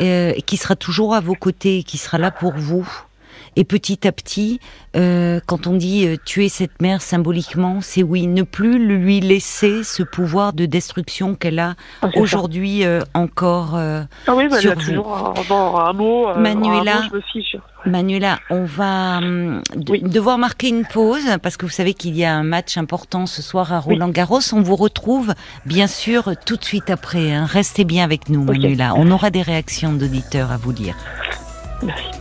[SPEAKER 1] euh, et qui sera toujours à vos côtés, qui sera là pour vous. Et petit à petit, euh, quand on dit euh, tuer cette mère symboliquement, c'est oui, ne plus lui laisser ce pouvoir de destruction qu'elle a
[SPEAKER 2] Ah,
[SPEAKER 1] aujourd'hui euh, encore.
[SPEAKER 2] Ah oui, bah,
[SPEAKER 1] sur
[SPEAKER 2] elle a toujours un, un mot.
[SPEAKER 1] Manuela.
[SPEAKER 2] un mot, je me fiche.
[SPEAKER 1] Manuela, on va hum, de-
[SPEAKER 2] Oui.
[SPEAKER 1] devoir marquer une pause parce que vous savez qu'il y a un match important ce soir à Roland Garros. On vous retrouve bien sûr tout de suite après. hein. Restez bien avec nous. Manuela. On aura des réactions d'auditeurs à vous lire.
[SPEAKER 2] Merci.